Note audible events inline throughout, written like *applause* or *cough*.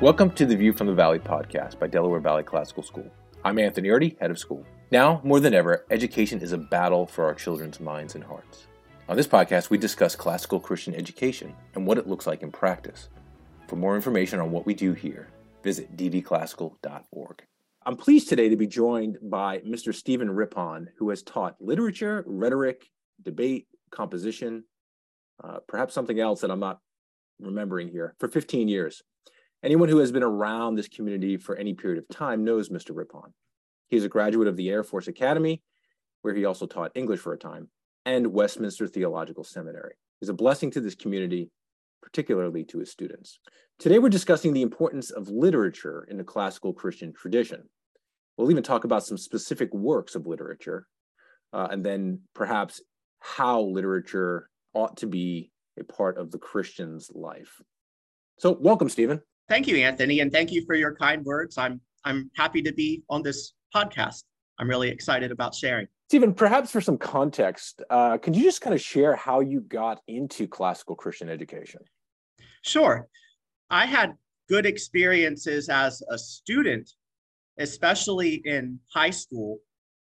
Welcome to the View from the Valley podcast by Delaware Valley Classical School. I'm Anthony Erdy, head of school. Now, more than ever, education is a battle for our children's minds and hearts. On this podcast, we discuss classical Christian education and what it looks like in practice. For more information on what we do here, visit dvclassical.org. I'm pleased today to be joined by Mr. Stephen Rippon, who has taught literature, rhetoric, debate, composition, uh, perhaps something else that I'm not remembering here, for 15 years. Anyone who has been around this community for any period of time knows Mr. Rippon. He is a graduate of the Air Force Academy, where he also taught English for a time, and Westminster Theological Seminary. He's a blessing to this community, particularly to his students. Today, we're discussing the importance of literature in the classical Christian tradition. We'll even talk about some specific works of literature, uh, and then perhaps how literature ought to be a part of the Christian's life. So, welcome, Stephen. Thank you, Anthony, and thank you for your kind words. I'm I'm happy to be on this podcast. I'm really excited about sharing. Stephen, perhaps for some context, uh, could you just kind of share how you got into classical Christian education? Sure. I had good experiences as a student, especially in high school.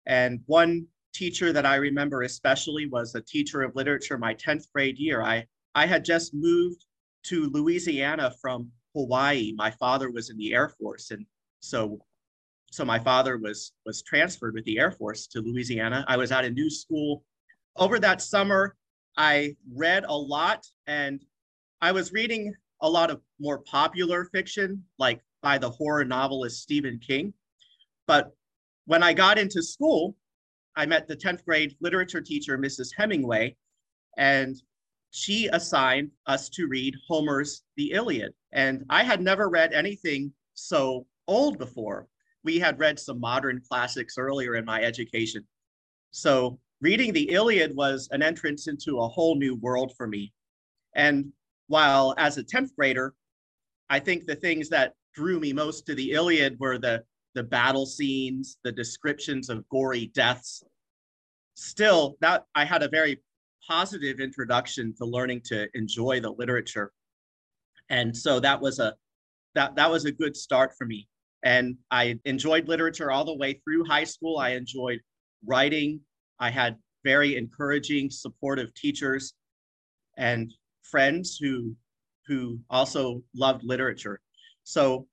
And one teacher that I remember especially was a teacher of literature my 10th grade year. I, I had just moved to Louisiana from Hawaii. My father was in the Air Force, and so so my father was was transferred with the Air Force to Louisiana. I was at a new school. Over that summer, I read a lot, and I was reading a lot of more popular fiction, like by the horror novelist Stephen King. But when I got into school, I met the 10th grade literature teacher, Mrs. Hemingway, and she assigned us to read Homer's The Iliad. And I had never read anything so old before. We had read some modern classics earlier in my education. So reading the Iliad was an entrance into a whole new world for me. And while as a 10th grader, I think the things that drew me most to the Iliad were the, the battle scenes, the descriptions of gory deaths. Still, that I had a very positive introduction to learning to enjoy the literature. And so that was a that that was a good start for me. And I enjoyed literature all the way through high school. I enjoyed writing. I had very encouraging, supportive teachers and friends who who also loved literature. So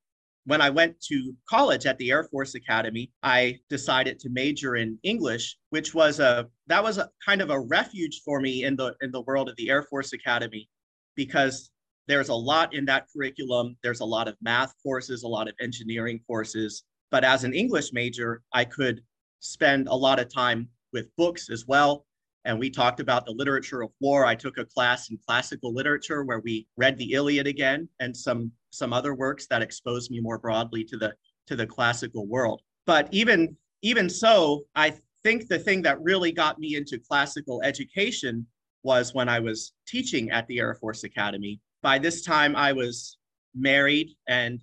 when I went to college at the Air Force Academy, I decided to major in English, which was a that was a kind of a refuge for me in the in the world of the Air Force Academy because there's a lot in that curriculum. There's a lot of math courses, a lot of engineering courses, but as an English major, I could spend a lot of time with books as well. And we talked about the literature of war. I took a class in classical literature where we read the Iliad again and some some other works that exposed me more broadly to the to the classical world. But even even so, I think the thing that really got me into classical education was when I was teaching at the Air Force Academy. By this time, I was married and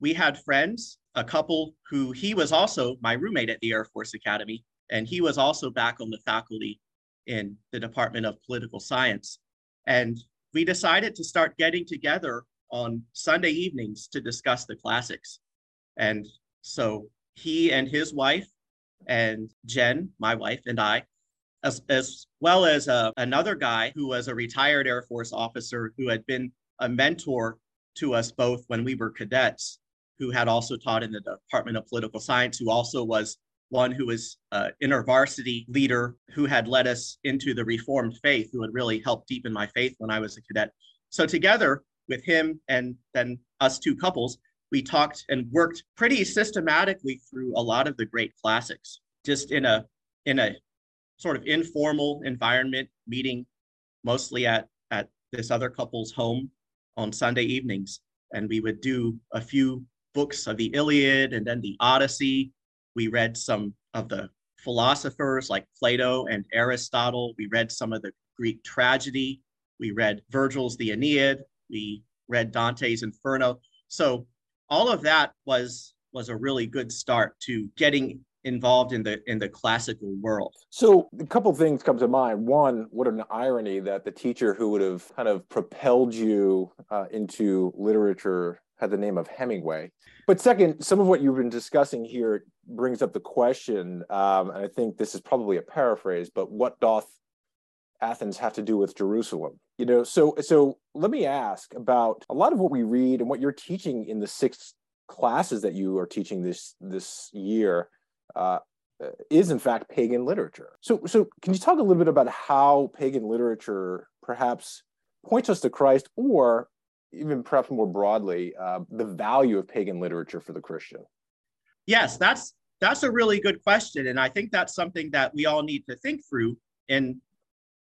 we had friends, a couple who he was also my roommate at the Air Force Academy, and he was also back on the faculty in the Department of Political Science. And we decided to start getting together on Sunday evenings to discuss the classics. And so he and his wife and Jen, my wife, and I, as, as well as uh, another guy who was a retired Air Force officer who had been a mentor to us both when we were cadets, who had also taught in the Department of Political Science, who also was one who was uh, intervarsity leader who had led us into the Reformed faith, who had really helped deepen my faith when I was a cadet. So together, with him and then us two couples, we talked and worked pretty systematically through a lot of the great classics, just in a in a sort of informal environment, meeting mostly at at this other couple's home on Sunday evenings, and we would do a few books of the Iliad and then the Odyssey. We read some of the philosophers like Plato and Aristotle. We read some of the Greek tragedy. We read Virgil's The Aeneid we read Dante's Inferno. So all of that was was a really good start to getting involved in the in the classical world. So a couple things come to mind. One, what an irony that the teacher who would have kind of propelled you uh, into literature had the name of Hemingway. But second, some of what you've been discussing here brings up the question, um, and I think this is probably a paraphrase, but what doth Athens have to do with Jerusalem? You know, so so let me ask about a lot of what we read and what you're teaching in the six classes that you are teaching this this year. Uh, is in fact pagan literature. So, so can you talk a little bit about how pagan literature perhaps points us to Christ, or even perhaps more broadly, uh, the value of pagan literature for the Christian? Yes, that's that's a really good question, and I think that's something that we all need to think through in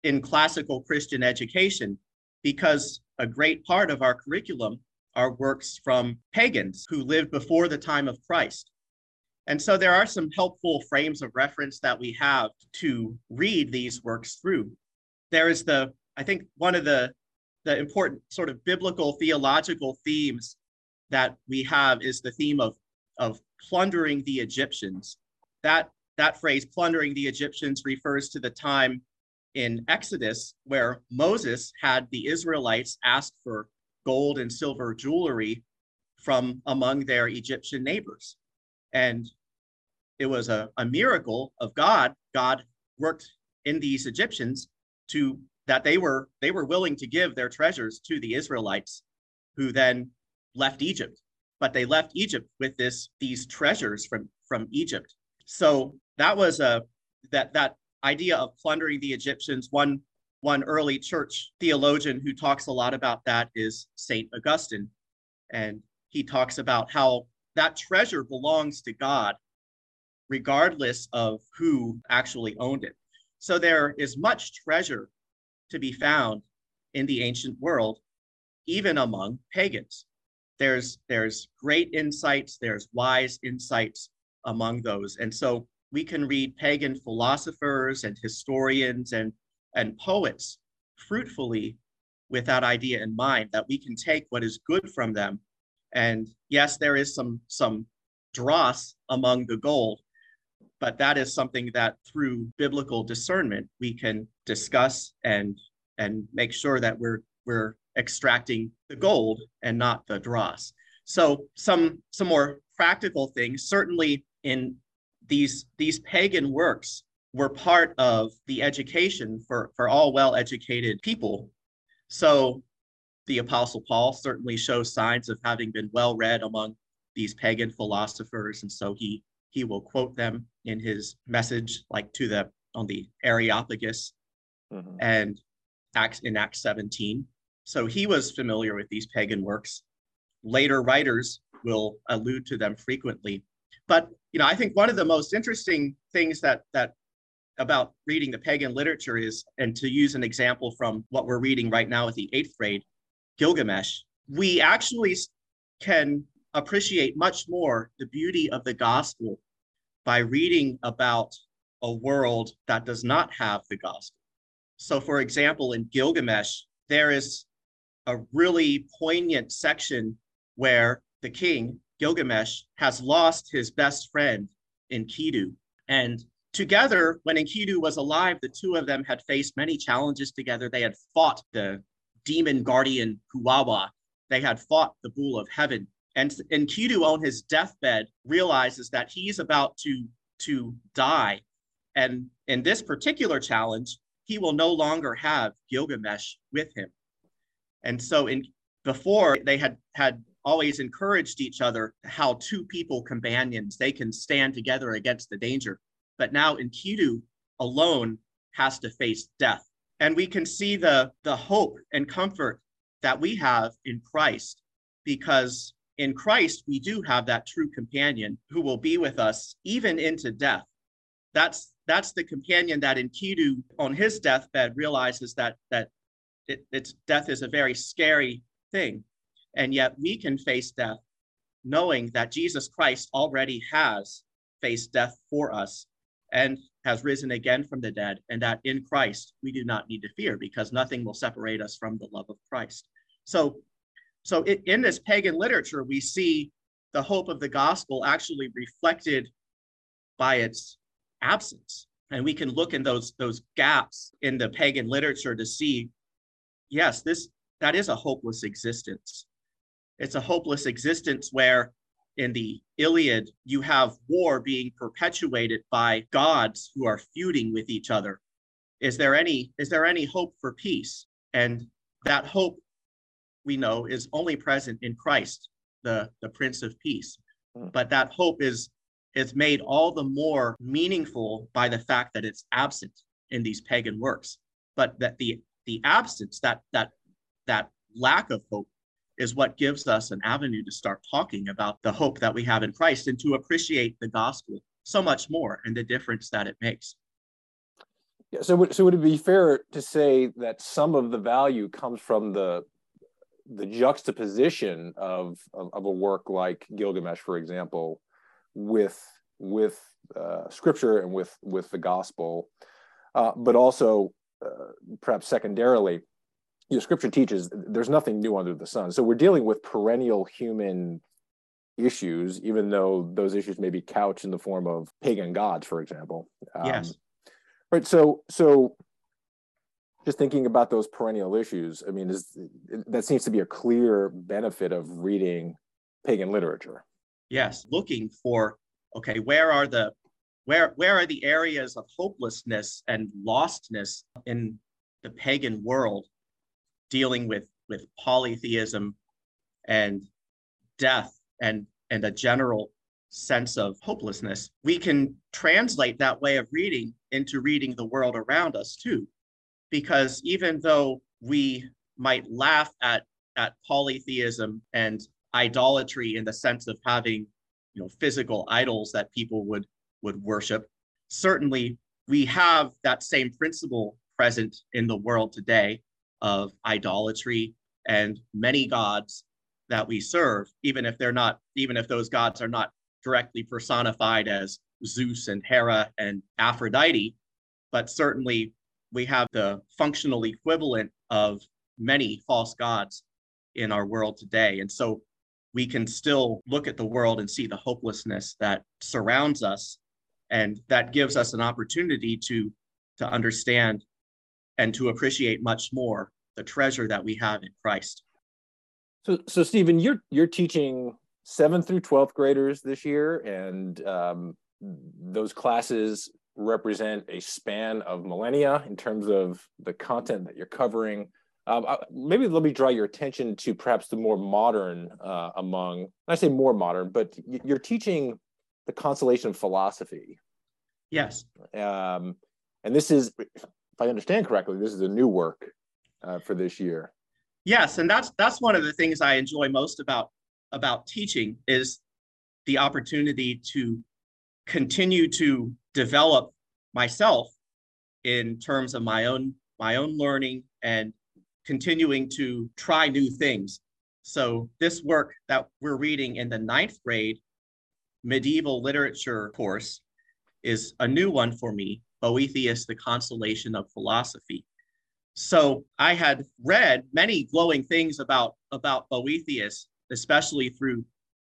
in classical Christian education, because a great part of our curriculum are works from pagans who lived before the time of Christ. And so there are some helpful frames of reference that we have to read these works through. There is the, I think, one of the, the important sort of biblical theological themes that we have is the theme of, of plundering the Egyptians. That, that phrase, plundering the Egyptians, refers to the time in Exodus where Moses had the Israelites ask for gold and silver jewelry from among their Egyptian neighbors. And it was a, a miracle of God. God worked in these Egyptians to that they were they were willing to give their treasures to the Israelites, who then left Egypt. But they left Egypt with this these treasures from from Egypt. So that was a that that idea of plundering the Egyptians. One one early church theologian who talks a lot about that is Saint Augustine, and he talks about how that treasure belongs to God regardless of who actually owned it. So there is much treasure to be found in the ancient world, even among pagans. There's, there's great insights, there's wise insights among those. And so we can read pagan philosophers and historians and, and poets fruitfully with that idea in mind that we can take what is good from them. And yes, there is some, some dross among the gold, but that is something that through biblical discernment we can discuss and and make sure that we're we're extracting the gold and not the dross. So some some more practical things. Certainly in these these pagan works were part of the education for for all well educated people. So the apostle paul certainly shows signs of having been well read among these pagan philosophers and so he he will quote them in his message, like to the on the Areopagus mm-hmm. and Acts in Acts 17. So he was familiar with these pagan works. Later writers will allude to them frequently. But you know, I think one of the most interesting things that that about reading the pagan literature is, and to use an example from what we're reading right now at the eighth grade, Gilgamesh, we actually can appreciate much more the beauty of the gospel by reading about a world that does not have the gospel. So, for example, in Gilgamesh, there is a really poignant section where the king, Gilgamesh, has lost his best friend Enkidu. And together, when Enkidu was alive, the two of them had faced many challenges together. They had fought the demon guardian Huwawa. They had fought the bull of heaven. And Enkidu on his deathbed realizes that he's about to, to die. And in this particular challenge, he will no longer have Gilgamesh with him. And so in before they had had always encouraged each other how two people companions they can stand together against the danger. But now Enkidu alone has to face death. And we can see the, the hope and comfort that we have in Christ because in Christ, we do have that true companion who will be with us even into death. That's that's the companion that Enkidu on his deathbed realizes that that it, it's death is a very scary thing, and yet we can face death knowing that Jesus Christ already has faced death for us and has risen again from the dead, and that in Christ we do not need to fear because nothing will separate us from the love of Christ. So so it, in this pagan literature, we see the hope of the gospel actually reflected by its absence. And we can look in those, those gaps in the pagan literature to see, yes, this that is a hopeless existence. it's a hopeless existence where in the Iliad, you have war being perpetuated by gods who are feuding with each other. Is there any is there any hope for peace? And that hope we know is only present in Christ, the, the Prince of Peace. Hmm. But that hope is is made all the more meaningful by the fact that it's absent in these pagan works. But that the the absence, that that that lack of hope is what gives us an avenue to start talking about the hope that we have in Christ and to appreciate the gospel so much more and the difference that it makes. Yeah, so, so would it be fair to say that some of the value comes from the the juxtaposition of, of, of a work like Gilgamesh, for example, with with uh, scripture and with with the gospel, uh, but also uh, perhaps secondarily, you know, scripture teaches there's nothing new under the sun. So we're dealing with perennial human issues, even though those issues may be couched in the form of pagan gods, for example. Um, yes. Right. So so just thinking about those perennial issues, I mean, is that seems to be a clear benefit of reading pagan literature. Yes, looking for okay, where are the where where are the areas of hopelessness and lostness in the pagan world dealing with with polytheism and death and and a general sense of hopelessness we can translate that way of reading into reading the world around us too. Because even though we might laugh at at polytheism and idolatry in the sense of having you know physical idols that people would would worship certainly we have that same principle present in the world today of idolatry and many gods that we serve, even if they're not, even if those gods are not directly personified as Zeus and Hera and Aphrodite, but certainly we have the functional equivalent of many false gods in our world today. And so we can still look at the world and see the hopelessness that surrounds us. And that gives us an opportunity to, to understand and to appreciate much more the treasure that we have in Christ. So, so Stephen, you're you're teaching seventh through twelfth graders this year, and um, those classes represent a span of millennia in terms of the content that you're covering. Um, maybe let me draw your attention to perhaps the more modern uh, among. I say more modern, but you're teaching the consolation of philosophy. Yes. Um, and this is, I understand correctly, this is a new work uh, for this year. Yes, and that's that's one of the things I enjoy most about about teaching is the opportunity to continue to develop myself in terms of my own my own learning and continuing to try new things. So this work that we're reading in the ninth grade medieval literature course is a new one for me, Boethius, The Consolation of Philosophy. So I had read many glowing things about about Boethius, especially through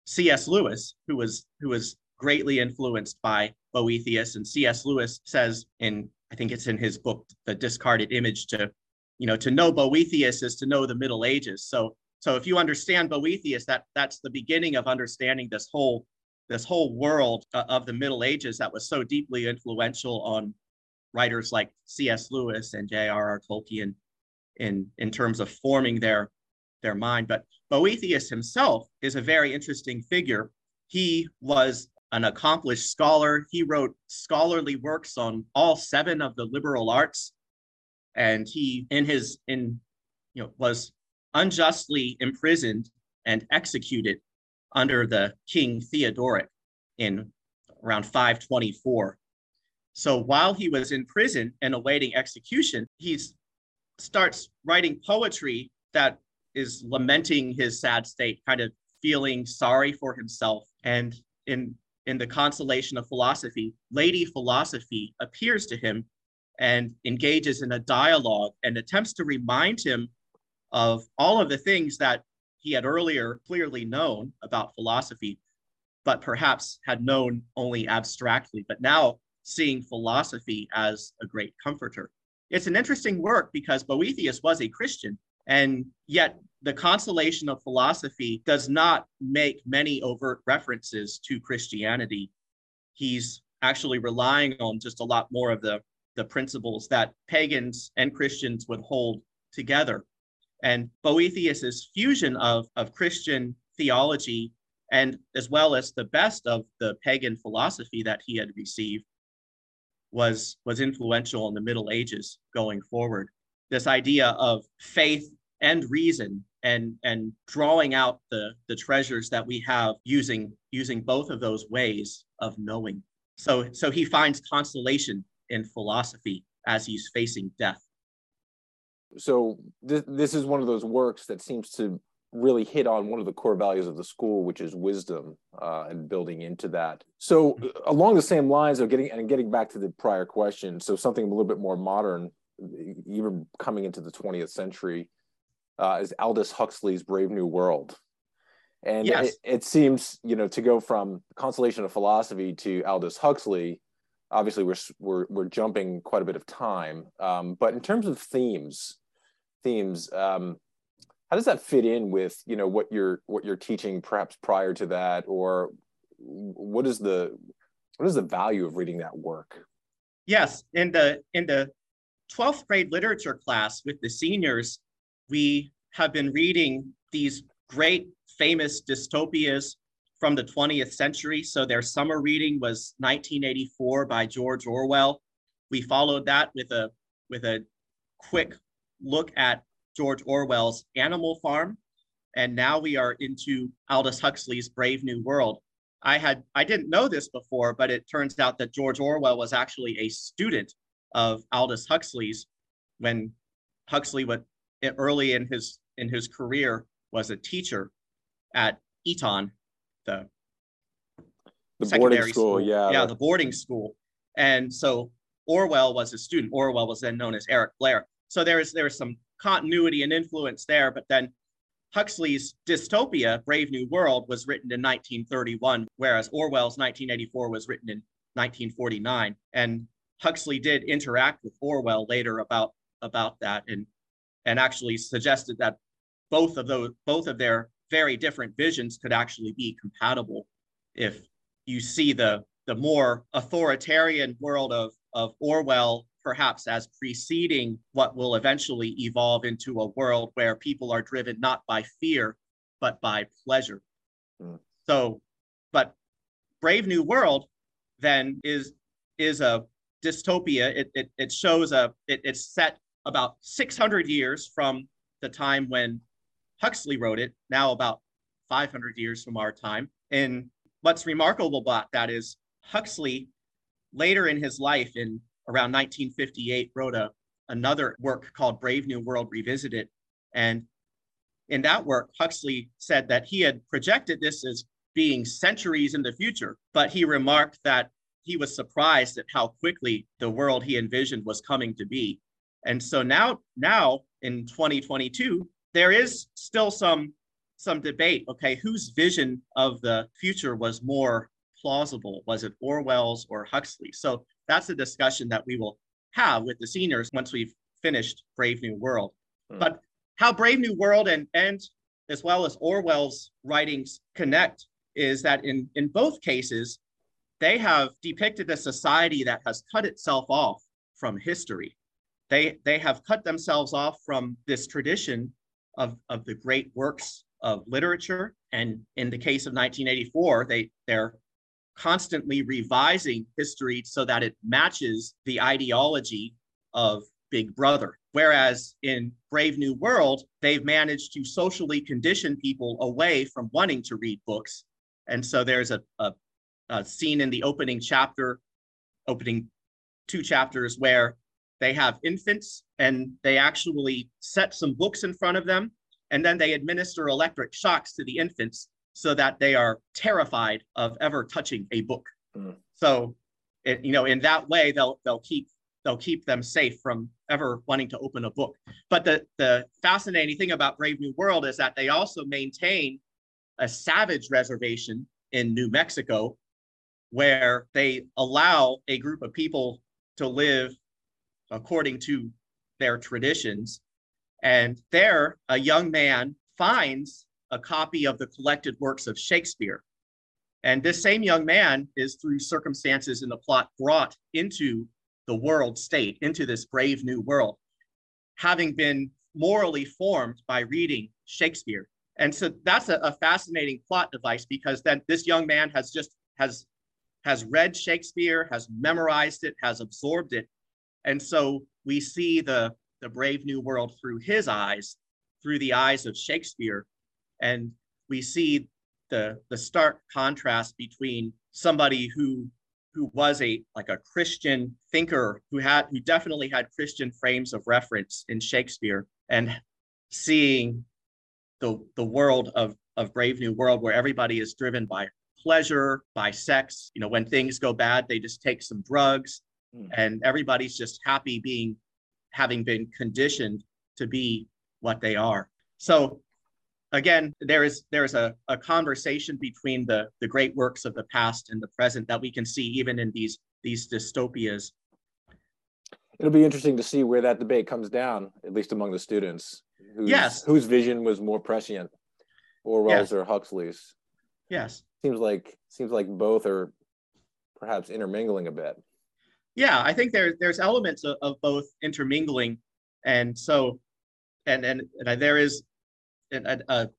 C.S. Lewis, who was who was greatly influenced by Boethius. And C.S. Lewis says in I think it's in his book, The Discarded Image, to you know to know Boethius is to know the Middle Ages. So so if you understand Boethius, that that's the beginning of understanding this whole this whole world uh, of the Middle Ages that was so deeply influential on writers like C.S. Lewis and J.R.R. Tolkien in, in terms of forming their, their mind. But Boethius himself is a very interesting figure. He was an accomplished scholar. He wrote scholarly works on all seven of the liberal arts. And he, in his, in, you know, was unjustly imprisoned and executed under the King Theodoric in around 524 so while he was in prison and awaiting execution, he starts writing poetry that is lamenting his sad state, kind of feeling sorry for himself. And in in the consolation of philosophy, Lady Philosophy appears to him and engages in a dialogue and attempts to remind him of all of the things that he had earlier clearly known about philosophy, but perhaps had known only abstractly. But now seeing philosophy as a great comforter. It's an interesting work because Boethius was a Christian, And yet, the consolation of philosophy does not make many overt references to Christianity. He's actually relying on just a lot more of the, the principles that pagans and Christians would hold together. And Boethius's fusion of, of Christian theology and as well as the best of the pagan philosophy that he had received was, was influential in the Middle Ages going forward. This idea of faith and reason and and drawing out the the treasures that we have using using both of those ways of knowing so so he finds consolation in philosophy as he's facing death so th- this is one of those works that seems to really hit on one of the core values of the school which is wisdom uh, and building into that so along the same lines of getting and getting back to the prior question so something a little bit more modern even coming into the 20th century uh, is Aldous Huxley's Brave New World. And yes. it, it, seems, you know, to go from Consolation of Philosophy to Aldous Huxley, obviously we're, we're, we're jumping quite a bit of time. Um, but in terms of themes, themes, um, how does that fit in with, you know, what you're, what you're teaching perhaps prior to that, or what is the, what is the value of reading that work? Yes, in the, in the 12th grade literature class with the seniors, we have been reading these great famous dystopias from the 20th century. So their summer reading was 1984 by George Orwell. We followed that with a with a quick look at George Orwell's Animal Farm, and now we are into Aldous Huxley's Brave New World. I had I didn't know this before, but it turns out that George Orwell was actually a student of Aldous Huxley's when Huxley would early in his in his career was a teacher at Eton, the, the boarding school, school, Yeah, yeah, the boarding school. And so Orwell was a student. Orwell was then known as Eric Blair. So there is there is some continuity and influence there. But then Huxley's dystopia, Brave New World, was written in 1931, whereas Orwell's 1984 was written in 1949. And Huxley did interact with Orwell later about about that and and actually suggested that both of those both of their very different visions could actually be compatible if you see the the more authoritarian world of of Orwell perhaps as preceding what will eventually evolve into a world where people are driven not by fear but by pleasure. Mm. So, but Brave New World then is is a dystopia. It it, it shows a it, it's set about 600 years from the time when Huxley wrote it, now about 500 years from our time. And what's remarkable about that is Huxley, later in his life, in around 1958, wrote a, another work called Brave New World Revisited. And in that work, Huxley said that he had projected this as being centuries in the future, but he remarked that he was surprised at how quickly the world he envisioned was coming to be. And so now, now in 2022, there is still some some debate. Okay, whose vision of the future was more plausible? Was it Orwell's or Huxley? So that's a discussion that we will have with the seniors once we've finished Brave New World. Hmm. But how Brave New World and and as well as Orwell's writings connect is that in in both cases, they have depicted a society that has cut itself off from history they they have cut themselves off from this tradition of of the great works of literature and in the case of 1984 they they're constantly revising history so that it matches the ideology of big brother. Whereas in brave new world they've managed to socially condition people away from wanting to read books. And so there's a, a, a scene in the opening chapter opening two chapters where they have infants and they actually set some books in front of them and then they administer electric shocks to the infants so that they are terrified of ever touching a book. Mm. So, it, you know, in that way, they'll they'll keep they'll keep them safe from ever wanting to open a book. But the the fascinating thing about Brave New World is that they also maintain a savage reservation in New Mexico, where they allow a group of people to live according to their traditions. And there, a young man finds a copy of the collected works of Shakespeare. And this same young man is, through circumstances in the plot, brought into the world state, into this brave new world, having been morally formed by reading Shakespeare. And so that's a, a fascinating plot device because then this young man has just has has read Shakespeare, has memorized it, has absorbed it. And so we see the, the brave new world through his eyes, through the eyes of Shakespeare. And we see the, the stark contrast between somebody who who was a like a Christian thinker who had who definitely had Christian frames of reference in Shakespeare and seeing the the world of of Brave New World where everybody is driven by pleasure, by sex. You know, when things go bad, they just take some drugs mm. and everybody's just happy being, having been conditioned to be what they are. So again, there is there is a, a conversation between the, the great works of the past and the present that we can see even in these these dystopias. It'll be interesting to see where that debate comes down, at least among the students. Whose, yes. Whose vision was more prescient, Orwell's yes. or Huxley's? Yes seems like seems like both are perhaps intermingling a bit. Yeah, I think there's there's elements of, of both intermingling, and so and and, and there is a, a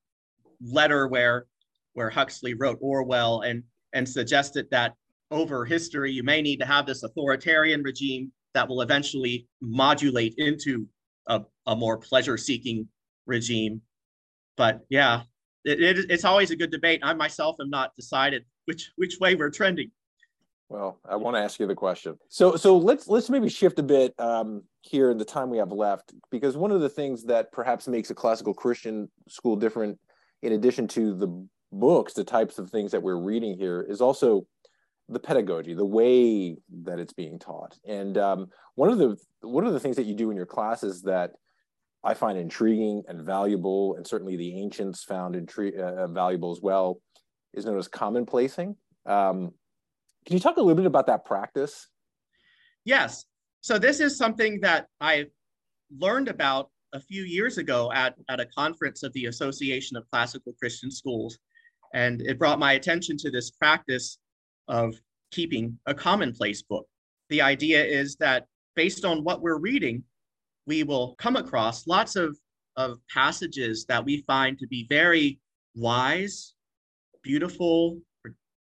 letter where where Huxley wrote Orwell and and suggested that over history you may need to have this authoritarian regime that will eventually modulate into a, a more pleasure-seeking regime. But yeah, it, it, it's always a good debate. I myself am not decided which which way we're trending. Well, I want to ask you the question. So so let's let's maybe shift a bit um, here in the time we have left, because one of the things that perhaps makes a classical Christian school different, in addition to the books, the types of things that we're reading here, is also the pedagogy, the way that it's being taught. And um, one of the one of the things that you do in your classes that I find intriguing and valuable, and certainly the ancients found intri- uh, uh, valuable as well, is known as commonplacing. Um, can you talk a little bit about that practice? Yes. So this is something that I learned about a few years ago at, at a conference of the Association of Classical Christian Schools. And it brought my attention to this practice of keeping a commonplace book. The idea is that based on what we're reading, we will come across lots of, of passages that we find to be very wise, beautiful,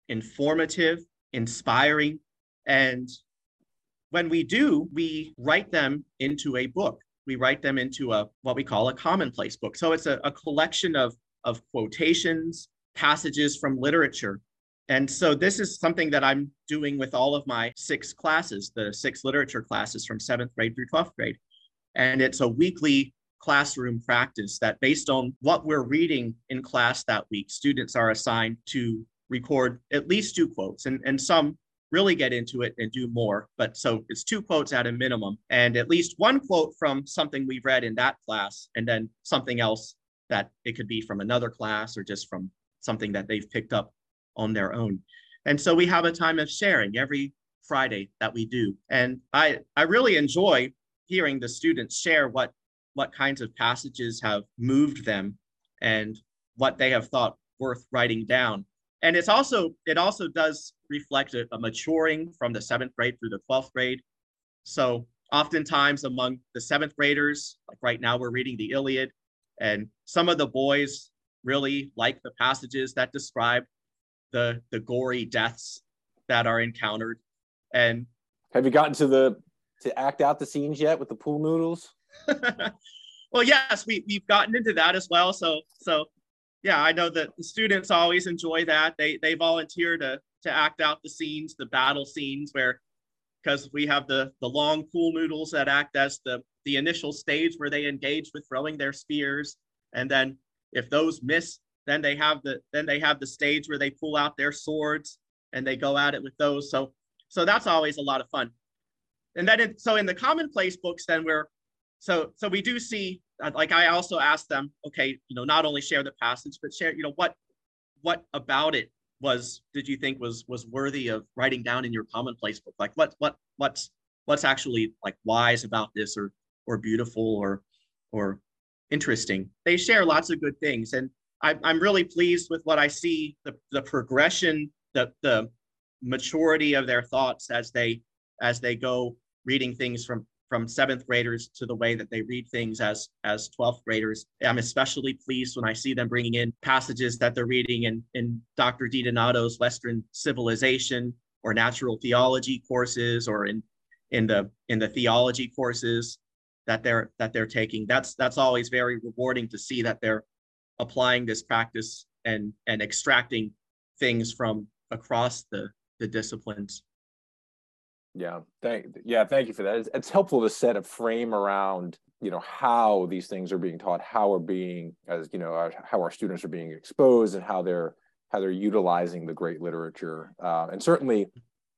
informative, inspiring. And when we do, we write them into a book. We write them into a what we call a commonplace book. So it's a, a collection of, of quotations, passages from literature. And so this is something that I'm doing with all of my six classes, the six literature classes from seventh grade through 12th grade. And it's a weekly classroom practice that based on what we're reading in class that week, students are assigned to record at least two quotes and, and some really get into it and do more. But so it's two quotes at a minimum and at least one quote from something we've read in that class and then something else that it could be from another class or just from something that they've picked up on their own. And so we have a time of sharing every Friday that we do. And I, I really enjoy hearing the students share what what kinds of passages have moved them and what they have thought worth writing down and it's also it also does reflect a, a, maturing from the seventh grade through the 12th grade so oftentimes among the seventh graders like right now we're reading the iliad and some of the boys really like the passages that describe the the gory deaths that are encountered and have you gotten to the to act out the scenes yet with the pool noodles? *laughs* well, yes, we we've gotten into that as well. So so yeah, I know that the students always enjoy that. They they volunteer to to act out the scenes, the battle scenes where because we have the the long pool noodles that act as the the initial stage where they engage with throwing their spears. And then if those miss then they have the then they have the stage where they pull out their swords and they go at it with those. So so that's always a lot of fun. And then it, so in the commonplace books then we're so so we do see uh, like i also asked them okay you know not only share the passage but share you know what what about it was did you think was was worthy of writing down in your commonplace book like what what what's what's actually like wise about this or or beautiful or or interesting. They share lots of good things. And I, I'm really pleased with what I see the, the progression, the, the maturity of their thoughts as they as they go reading things from from seventh graders to the way that they read things as as 12th graders. I'm especially pleased when I see them bringing in passages that they're reading in, in Dr. DiDonato's Western Civilization or natural theology courses or in in the in the theology courses that they're that they're taking. That's that's always very rewarding to see that they're applying this practice and and extracting things from across the the disciplines. Yeah, thank yeah, thank you for that. It's, it's, helpful to set a frame around you know how these things are being taught, how are being as you know our, how our students are being exposed, and how they're how they're utilizing the great literature. Uh, and certainly,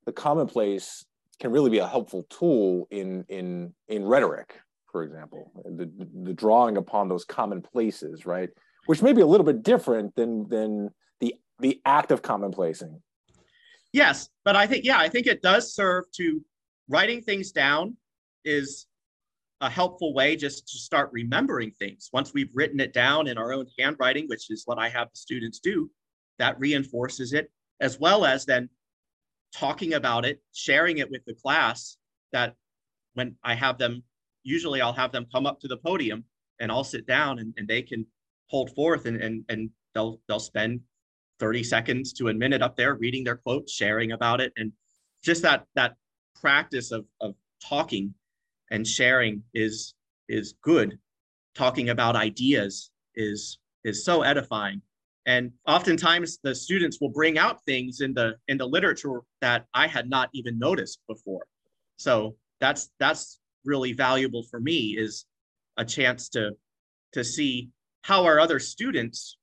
the commonplace can really be a helpful tool in in in rhetoric, for example, the the drawing upon those commonplaces, right? Which may be a little bit different than than the the act of commonplacing Yes, but I think yeah, I think it does serve to writing things down is a helpful way just to start remembering things. Once we've written it down in our own handwriting, which is what I have the students do, that reinforces it, as well as then talking about it, sharing it with the class. That when I have them, usually I'll have them come up to the podium and I'll sit down and, and they can hold forth and, and, and they'll, they'll spend 30 seconds to a minute up there reading their quotes sharing about it. And just that that practice of of talking and sharing is is good. Talking about ideas is is so edifying. And oftentimes the students will bring out things in the in the literature that i had not even noticed before. So that's that's really valuable for me is a chance to to see how our other students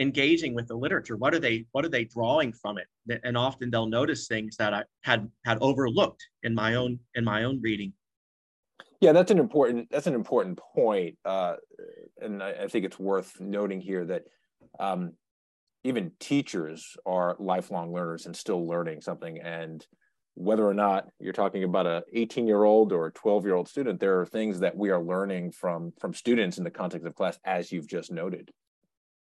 engaging with the literature? What are they what are they drawing from it? And often they'll notice things that i had had overlooked in my own in my own reading. Yeah that's an important that's an important point uh, and I, I, think it's worth noting here that um, even teachers are lifelong learners and still learning something and whether or not you're talking about a 18 year old or a 12 year old student there are things that we are learning from from students in the context of class as you've just noted.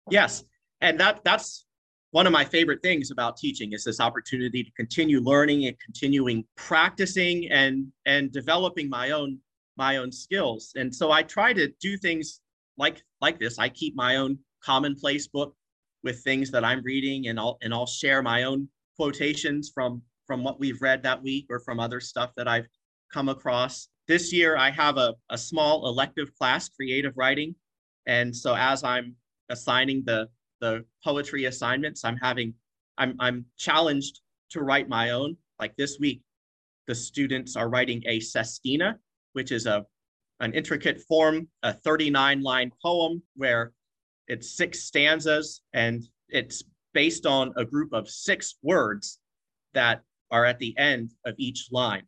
Yes and that that's one of my favorite things about teaching is this opportunity to continue learning and continuing practicing and and developing my own my own skills. And so i try to do things like like this. I keep my own commonplace book with things that i'm reading and i'll and i'll share my own quotations from from what we've read that week or from other stuff that i've come across. This year i have a, a small elective class creative writing. And so as i'm assigning the the poetry assignments. I'm having i'm i'm challenged to write my own. Like this week the students are writing a sestina which is a an intricate form a 39 line poem where it's six stanzas and it's based on a group of six words that are at the end of each line.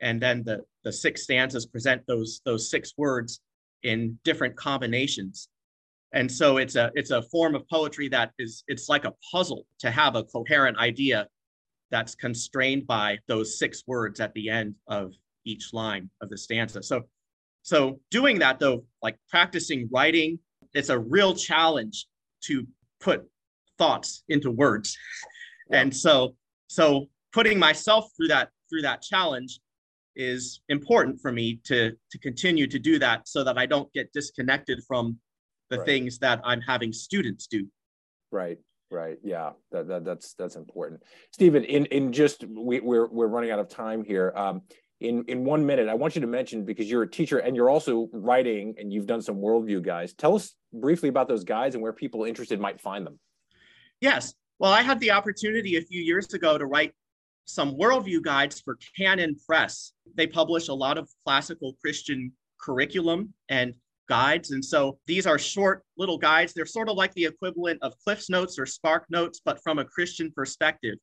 And then the the six stanzas present those those six words in different combinations and so it's a it's a form of poetry that is it's like a puzzle to have a coherent idea that's constrained by those six words at the end of each line of the stanza so so doing that though like practicing writing it's a real challenge to put thoughts into words *laughs* yeah. and so so putting myself through that through that challenge is important for me to to continue to do that so that i don't get disconnected from the right. things that I'm having students do. Right. Right. Yeah. That, that that's that's important. Stephen, in in just we, we're we're running out of time here. Um, in in one minute, I want you to mention because you're a teacher and you're also writing and you've done some worldview guides. Tell us briefly about those guides and where people interested might find them. Yes. Well, I had the opportunity a few years ago to write some worldview guides for Canon Press. They publish a lot of classical Christian curriculum and guides. And so these are short little guides. They're sort of like the equivalent of Cliff's Notes or Spark Notes, but from a Christian perspective.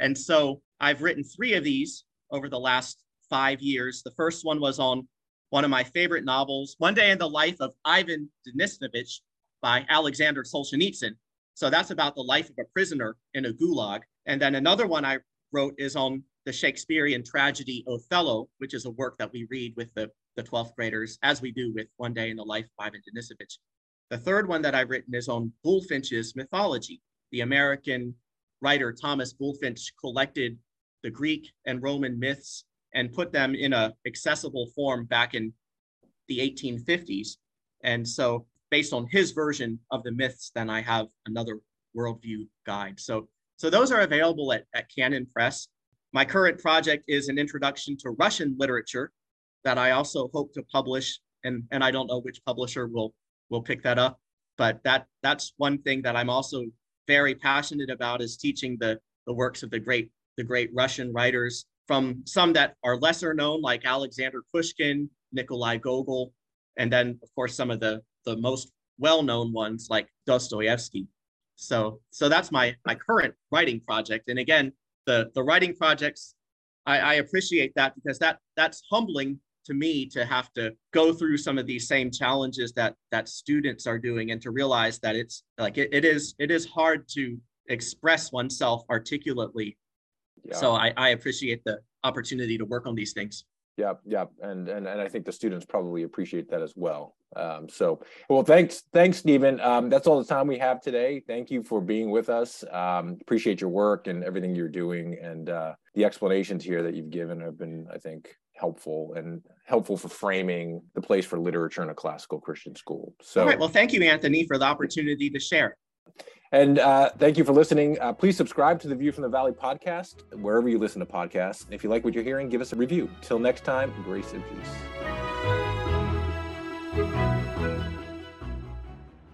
And so I've written three of these over the last five years. The first one was on one of my favorite novels, One Day in the Life of Ivan Denisovich by Alexander Solzhenitsyn. So that's about the life of a prisoner in a gulag. And then another one I wrote is on the Shakespearean tragedy Othello, which is a work that we read with the the 12th graders, as we do with One Day in the Life of Ivan Denisovich. The third one that I've written is on Bulfinch's mythology. The American writer Thomas Bulfinch collected the Greek and Roman myths and put them in a accessible form back in the 1850s. And so based on his version of the myths, then I have another worldview guide. So, so those are available at, at Canon Press. My current project is an introduction to Russian literature that I also hope to publish. And, and I don't know which publisher will, will pick that up, but that, that's one thing that I'm also very passionate about is teaching the, the works of the great, the great Russian writers from some that are lesser known, like Alexander Pushkin, Nikolai Gogol, and then of course some of the the most well-known ones like Dostoevsky. So so that's my my current writing project. And again, the the writing projects, I, I appreciate that because that that's humbling to me to have to go through some of these same challenges that that students are doing and to realize that it's like it, it is it is hard to express oneself articulately yeah. so I, I appreciate the opportunity to work on these things Yep, yep, and and and I think the students probably appreciate that as well. Um, so, well, thanks, thanks, Stephen. Um, that's all the time we have today. Thank you for being with us. Um, appreciate your work and everything you're doing, and uh, the explanations here that you've given have been, I think, helpful and helpful for framing the place for literature in a classical Christian school. So, all right. Well, thank you, Anthony, for the opportunity to share. And uh, thank you for listening. Uh, please subscribe to the View from the Valley podcast, wherever you listen to podcasts. And if you like what you're hearing, give us a review. Till next time, grace and peace.